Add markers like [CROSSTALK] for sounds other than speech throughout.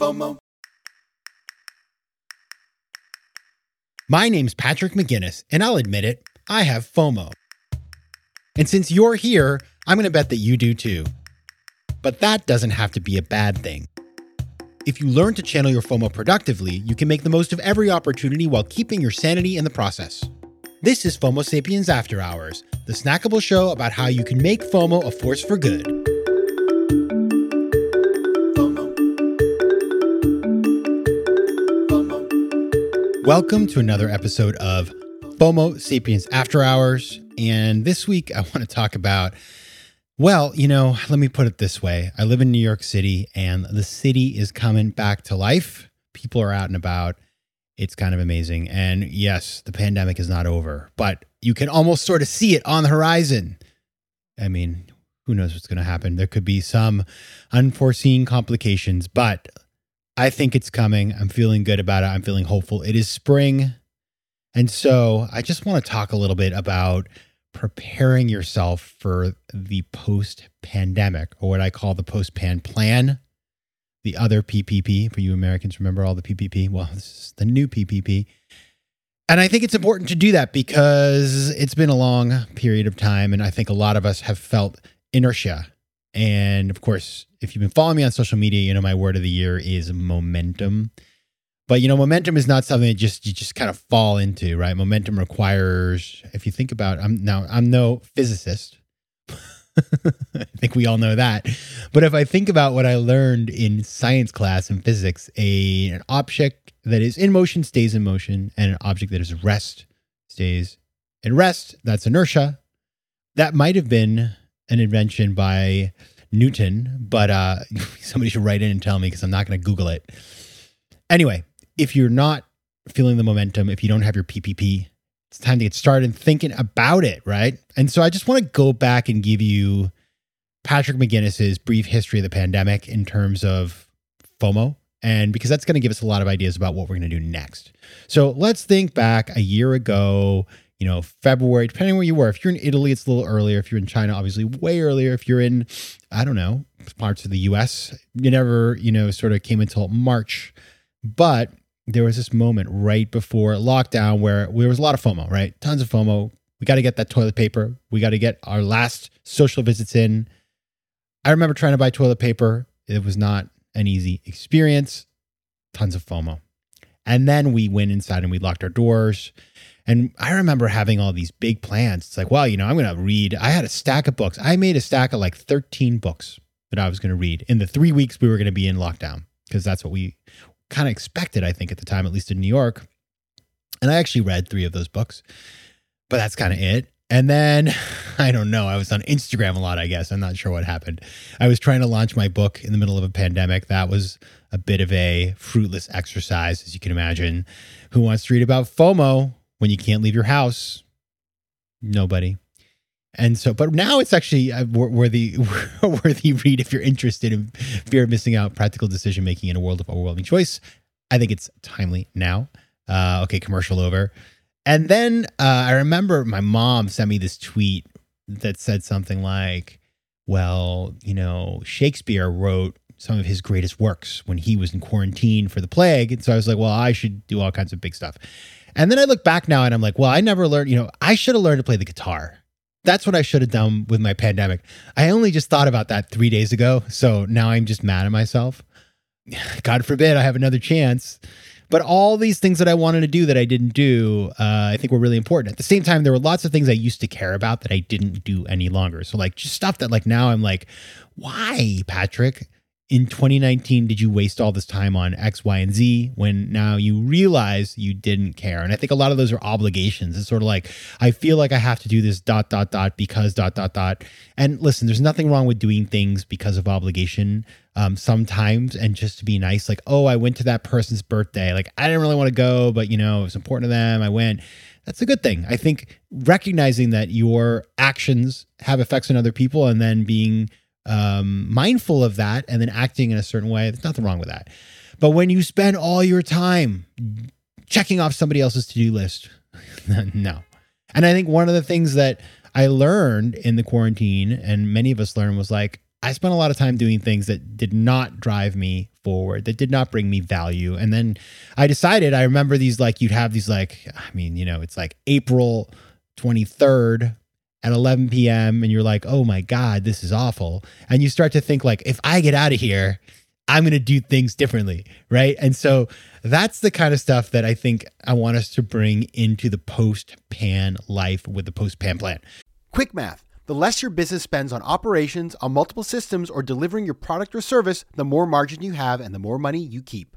FOMO. My name's Patrick McGinnis, and I'll admit it, I have FOMO. And since you're here, I'm going to bet that you do too. But that doesn't have to be a bad thing. If you learn to channel your FOMO productively, you can make the most of every opportunity while keeping your sanity in the process. This is FOMO Sapiens After Hours, the snackable show about how you can make FOMO a force for good. Welcome to another episode of FOMO Sapiens After Hours. And this week I want to talk about, well, you know, let me put it this way. I live in New York City and the city is coming back to life. People are out and about. It's kind of amazing. And yes, the pandemic is not over, but you can almost sort of see it on the horizon. I mean, who knows what's going to happen? There could be some unforeseen complications, but I think it's coming. I'm feeling good about it. I'm feeling hopeful. It is spring. And so I just want to talk a little bit about preparing yourself for the post pandemic or what I call the post pan plan, the other PPP. For you Americans, remember all the PPP? Well, this is the new PPP. And I think it's important to do that because it's been a long period of time. And I think a lot of us have felt inertia. And of course, if you've been following me on social media, you know my word of the year is momentum. But you know, momentum is not something that just you just kind of fall into, right? Momentum requires, if you think about, I'm now I'm no physicist. [LAUGHS] I think we all know that. But if I think about what I learned in science class and physics, a an object that is in motion stays in motion, and an object that is rest stays in rest. That's inertia. That might have been an invention by Newton, but uh, [LAUGHS] somebody should write in and tell me because I'm not going to Google it. Anyway, if you're not feeling the momentum, if you don't have your PPP, it's time to get started thinking about it, right? And so I just want to go back and give you Patrick McGinnis's brief history of the pandemic in terms of FOMO, and because that's going to give us a lot of ideas about what we're going to do next. So let's think back a year ago, you know, February, depending where you were. If you're in Italy, it's a little earlier. If you're in China, obviously way earlier. If you're in, I don't know, parts of the US, you never, you know, sort of came until March. But there was this moment right before lockdown where there was a lot of FOMO, right? Tons of FOMO. We got to get that toilet paper. We got to get our last social visits in. I remember trying to buy toilet paper. It was not an easy experience. Tons of FOMO. And then we went inside and we locked our doors. And I remember having all these big plans. It's like, well, you know, I'm going to read. I had a stack of books. I made a stack of like 13 books that I was going to read in the three weeks we were going to be in lockdown because that's what we kind of expected, I think, at the time, at least in New York. And I actually read three of those books, but that's kind of it. And then [LAUGHS] I don't know, I was on Instagram a lot, I guess. I'm not sure what happened. I was trying to launch my book in the middle of a pandemic. That was a bit of a fruitless exercise, as you can imagine. Who wants to read about FOMO when you can't leave your house? Nobody. And so, but now it's actually a worthy, [LAUGHS] worthy read if you're interested in fear of missing out, practical decision making in a world of overwhelming choice. I think it's timely now. Uh, okay, commercial over. And then uh, I remember my mom sent me this tweet that said something like, well, you know, Shakespeare wrote some of his greatest works when he was in quarantine for the plague. And so I was like, well, I should do all kinds of big stuff. And then I look back now and I'm like, well, I never learned, you know, I should have learned to play the guitar. That's what I should have done with my pandemic. I only just thought about that three days ago. So now I'm just mad at myself. [SIGHS] God forbid I have another chance. But all these things that I wanted to do that I didn't do, uh, I think were really important. At the same time, there were lots of things I used to care about that I didn't do any longer. So, like, just stuff that, like, now I'm like, why, Patrick? In 2019 did you waste all this time on X, Y, and Z when now you realize you didn't care? And I think a lot of those are obligations. It's sort of like, I feel like I have to do this dot, dot, dot because dot, dot, dot. And listen, there's nothing wrong with doing things because of obligation um, sometimes and just to be nice. Like, oh, I went to that person's birthday. Like, I didn't really want to go, but you know, it was important to them. I went. That's a good thing. I think recognizing that your actions have effects on other people and then being um, mindful of that and then acting in a certain way, there's nothing wrong with that. But when you spend all your time checking off somebody else's to do list, [LAUGHS] no. And I think one of the things that I learned in the quarantine, and many of us learned, was like, I spent a lot of time doing things that did not drive me forward, that did not bring me value. And then I decided, I remember these like, you'd have these like, I mean, you know, it's like April 23rd at 11 p.m. and you're like, oh my God, this is awful. And you start to think, like, if I get out of here, I'm going to do things differently. Right. And so that's the kind of stuff that I think I want us to bring into the post pan life with the post pan plan. Quick math the less your business spends on operations, on multiple systems, or delivering your product or service, the more margin you have and the more money you keep.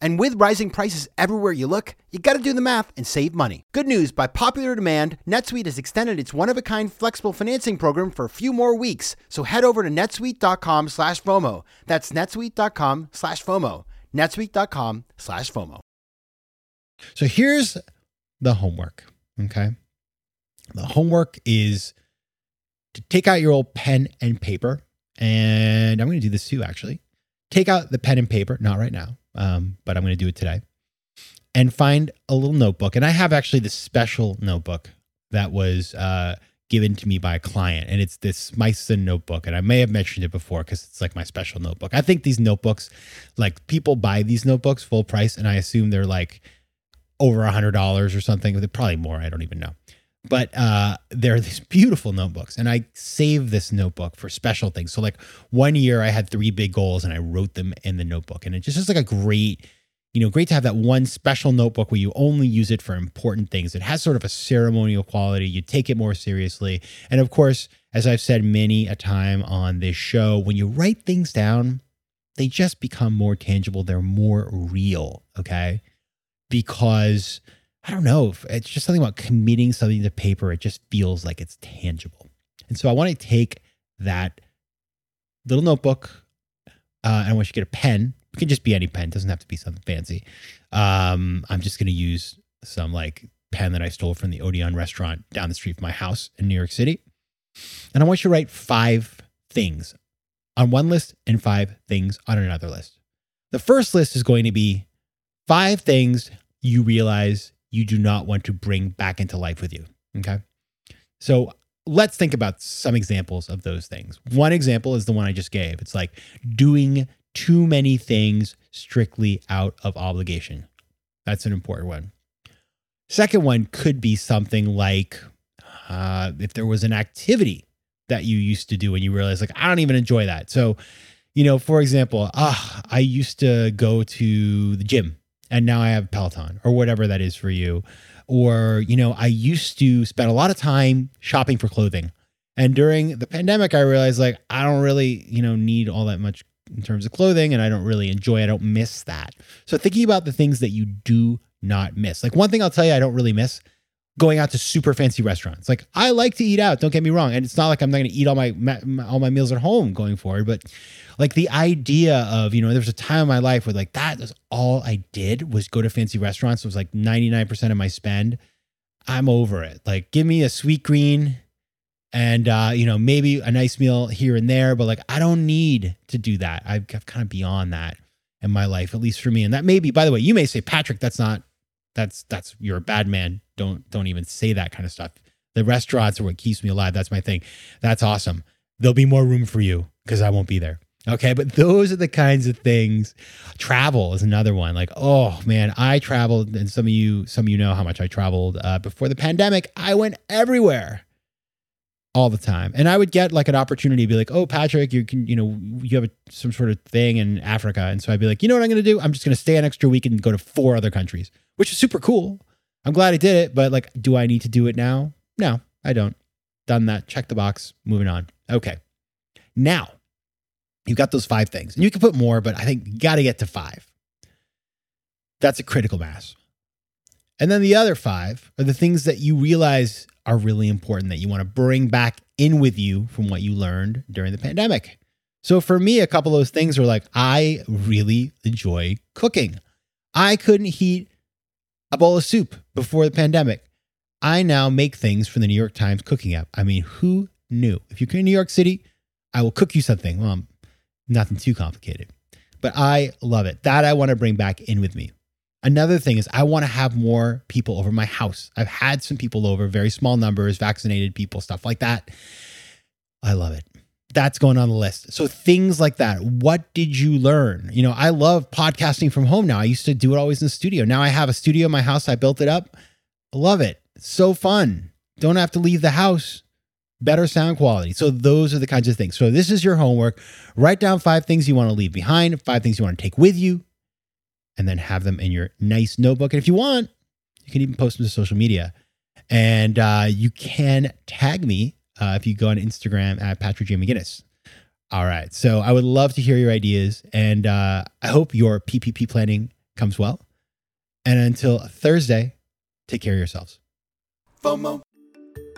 And with rising prices everywhere you look, you gotta do the math and save money. Good news by popular demand, NetSuite has extended its one of a kind flexible financing program for a few more weeks. So head over to netsuite.com slash FOMO. That's netsuite.com slash FOMO. netsuite.com slash FOMO. So here's the homework. Okay. The homework is to take out your old pen and paper. And I'm to do this too, actually. Take out the pen and paper, not right now um, but I'm going to do it today. And find a little notebook. And I have actually this special notebook that was uh, given to me by a client. And it's this Smythson notebook. And I may have mentioned it before because it's like my special notebook. I think these notebooks, like people buy these notebooks full price. And I assume they're like over a $100 or something. They're probably more. I don't even know but uh, there are these beautiful notebooks and i save this notebook for special things. So like one year i had three big goals and i wrote them in the notebook and it just is like a great you know great to have that one special notebook where you only use it for important things. It has sort of a ceremonial quality. You take it more seriously. And of course as i've said many a time on this show when you write things down they just become more tangible. They're more real okay? Because I don't know. It's just something about committing something to paper. It just feels like it's tangible. And so I want to take that little notebook uh, and I want you to get a pen. It can just be any pen. It doesn't have to be something fancy. Um, I'm just going to use some like pen that I stole from the Odeon restaurant down the street from my house in New York City. And I want you to write five things on one list and five things on another list. The first list is going to be five things you realize you do not want to bring back into life with you. Okay. So let's think about some examples of those things. One example is the one I just gave. It's like doing too many things strictly out of obligation. That's an important one. Second one could be something like uh, if there was an activity that you used to do and you realize, like, I don't even enjoy that. So, you know, for example, uh, I used to go to the gym and now I have Peloton or whatever that is for you. Or, you know, I used to spend a lot of time shopping for clothing. And during the pandemic, I realized like I don't really, you know, need all that much in terms of clothing and I don't really enjoy, I don't miss that. So thinking about the things that you do not miss. Like one thing I'll tell you I don't really miss going out to super fancy restaurants. Like I like to eat out, don't get me wrong, and it's not like I'm not going to eat all my, my, all my meals at home going forward, but like the idea of, you know, there was a time in my life where like that was all I did was go to fancy restaurants. It was like 99% of my spend. I'm over it. Like give me a Sweetgreen and uh, you know, maybe a nice meal here and there, but like I don't need to do that. I've, I've kind of beyond that in my life, at least for me. And that may be, by the way, you may say, Patrick, that's not that's that's you're a bad man. Don't don't even say that kind of stuff. The restaurants are what keeps me alive. That's my thing. That's awesome. There'll be more room for you because I won't be there. Okay, but those are the kinds of things. Travel is another one. Like, oh man, I traveled, and some of you, some of you know how much I traveled uh, before the pandemic. I went everywhere all the time. And I would get like an opportunity to be like, oh, Patrick, you can, you know, you have a, some sort of thing in Africa. And so I'd be like, you know what I'm going to do? I'm just going to stay an extra week and go to four other countries, which is super cool. I'm glad I did it. But like, do I need to do it now? No, I don't. Done that. Check the box. Moving on. Okay. Now, you've got those five things. And you can put more, but I think you got to get to five. That's a critical mass. And then the other five are the things that you realize are really important that you want to bring back in with you from what you learned during the pandemic. So for me, a couple of those things were like, I really enjoy cooking. I couldn't heat a bowl of soup before the pandemic. I now make things for the New York Times cooking app. I mean, who knew? If you're in New York City, I will cook you something. Well, nothing too complicated, but I love it. That I want to bring back in with me. Another thing is, I want to have more people over my house. I've had some people over, very small numbers, vaccinated people, stuff like that. I love it. That's going on the list. So, things like that. What did you learn? You know, I love podcasting from home now. I used to do it always in the studio. Now I have a studio in my house. I built it up. Love it. So fun. Don't have to leave the house. Better sound quality. So, those are the kinds of things. So, this is your homework. Write down five things you want to leave behind, five things you want to take with you, and then have them in your nice notebook. And if you want, you can even post them to social media. And uh, you can tag me uh, if you go on Instagram at Patrick J. McGinnis. All right. So I would love to hear your ideas. And uh, I hope your PPP planning comes well. And until Thursday, take care of yourselves. FOMO.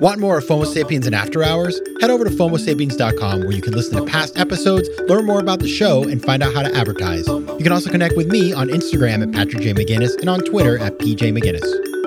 Want more of FOMO Sapiens and After Hours? Head over to FOMOSapiens.com where you can listen to past episodes, learn more about the show, and find out how to advertise. You can also connect with me on Instagram at Patrick J. McGinnis and on Twitter at PJ McGinnis.